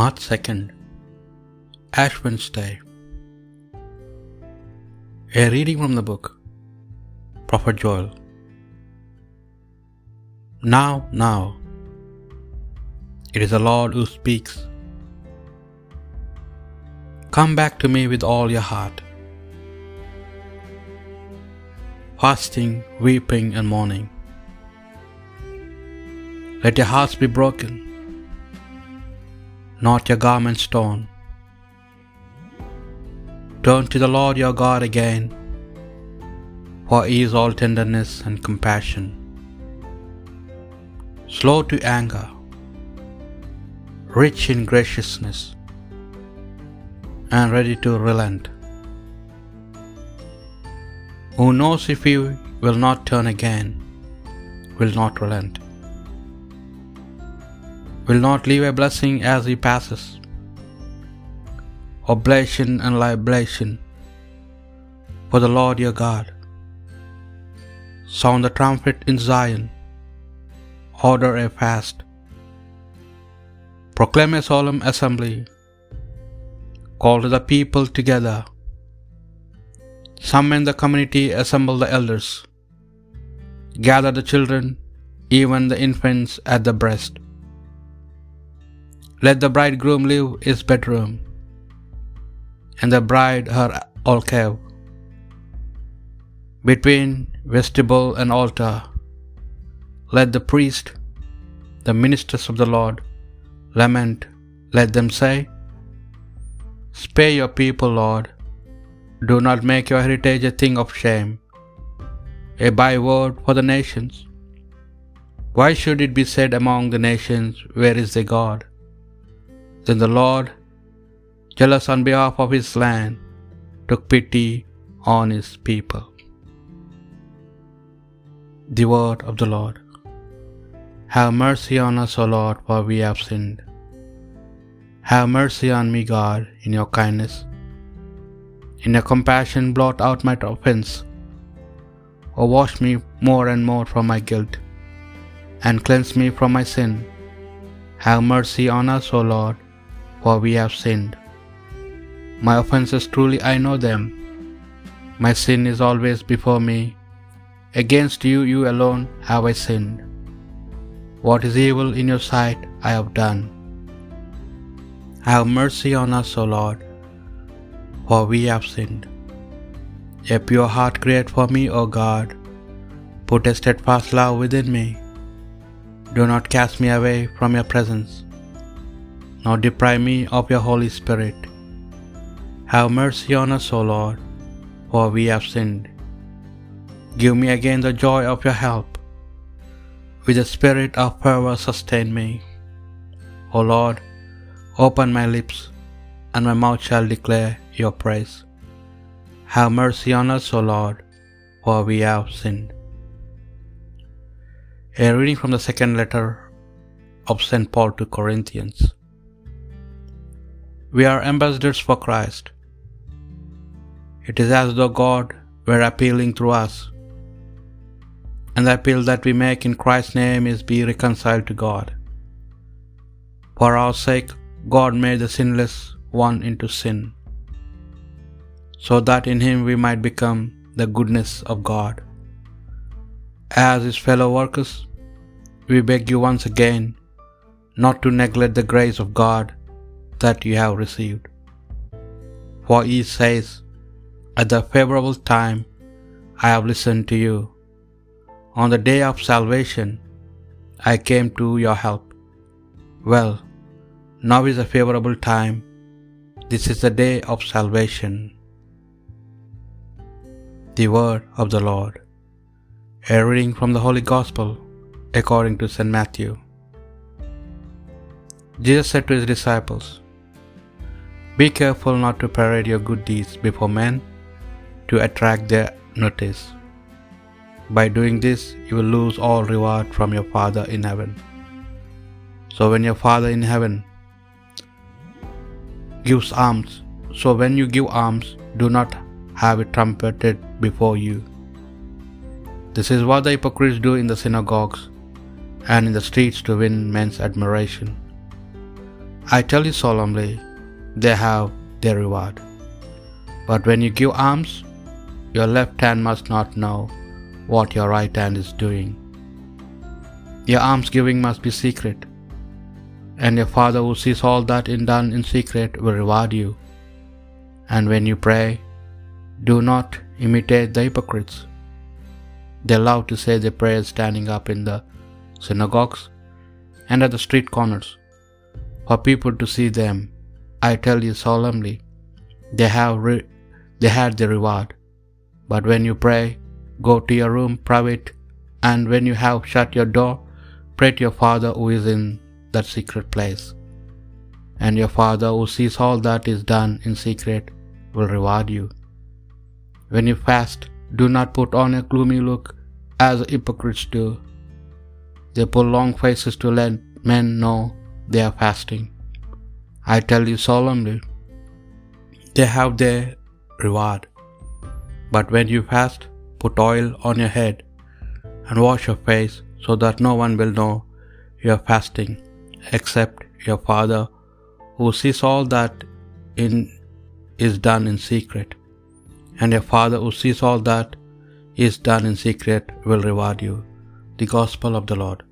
March 2nd, Ash Wednesday. A reading from the book Prophet Joel. Now, now, it is the Lord who speaks. Come back to me with all your heart. Fasting, weeping, and mourning. Let your hearts be broken, not your garments torn. Turn to the Lord your God again, for he is all tenderness and compassion, slow to anger, rich in graciousness, and ready to relent. Who knows if he will not turn again, will not relent, will not leave a blessing as he passes, oblation and libation for the Lord your God. Sound the trumpet in Zion, order a fast, proclaim a solemn assembly, call the people together, summon the community, assemble the elders, gather the children, even the infants at the breast. Let the bridegroom leave his bedroom, and the bride her alcove. Between vestibule and altar, let the priest, the ministers of the Lord, lament. Let them say, Spare your people, Lord. Do not make your heritage a thing of shame, a byword for the nations. Why should it be said among the nations, Where is their God? Then the Lord, jealous on behalf of his land, took pity on his people. The word of the Lord. Have mercy on us, O Lord, for we have sinned. Have mercy on me, God, in your kindness. In your compassion, blot out my offense. O wash me more and more from my guilt, and cleanse me from my sin. Have mercy on us, O Lord, for we have sinned. My offenses truly I know them. My sin is always before me. Against you, you alone, have I sinned. What is evil in your sight, I have done. Have mercy on us, O Lord, for we have sinned. A pure heart create for me, O God. Put a steadfast love within me. Do not cast me away from your presence, nor deprive me of your Holy Spirit. Have mercy on us, O Lord, for we have sinned. Give me again the joy of your help. With the spirit of fervor sustain me. O Lord, open my lips, and my mouth shall declare your praise. Have mercy on us, O Lord, for we have sinned. A reading from the second letter of St. Paul to Corinthians. We are ambassadors for Christ. It is as though God were appealing through us. And the appeal that we make in Christ's name is be reconciled to God. For our sake, God made the sinless one into sin, so that in him we might become the goodness of God. As his fellow workers, we beg you once again not to neglect the grace of God that you have received. For he says, At the favorable time I have listened to you. On the day of salvation I came to your help. Well, now is a favorable time. This is the day of salvation. The word of the Lord. A reading from the Holy Gospel according to St. Matthew. Jesus said to his disciples, Be careful not to parade your good deeds before men to attract their notice. By doing this, you will lose all reward from your Father in heaven. So when your Father in heaven gives alms, so when you give alms, do not have it trumpeted before you. This is what the hypocrites do in the synagogues and in the streets to win men's admiration. I tell you solemnly, they have their reward. But when you give alms, your left hand must not know what your right hand is doing. Your almsgiving must be secret, and your Father who sees all that is done in secret will reward you. And when you pray, do not imitate the hypocrites. They love to say their prayers standing up in the synagogues and at the street corners for people to see them. I tell you solemnly, they have re- they had their reward. But when you pray, go to your room private, and when you have shut your door, pray to your Father who is in that secret place. And your Father who sees all that is done in secret will reward you. When you fast, do not put on a gloomy look as hypocrites do. They pull long faces to let men know they are fasting. I tell you solemnly, they have their reward. But when you fast, put oil on your head and wash your face so that no one will know you are fasting except your Father who sees all that in is done in secret. And your Father who sees all that is done in secret will reward you. The Gospel of the Lord.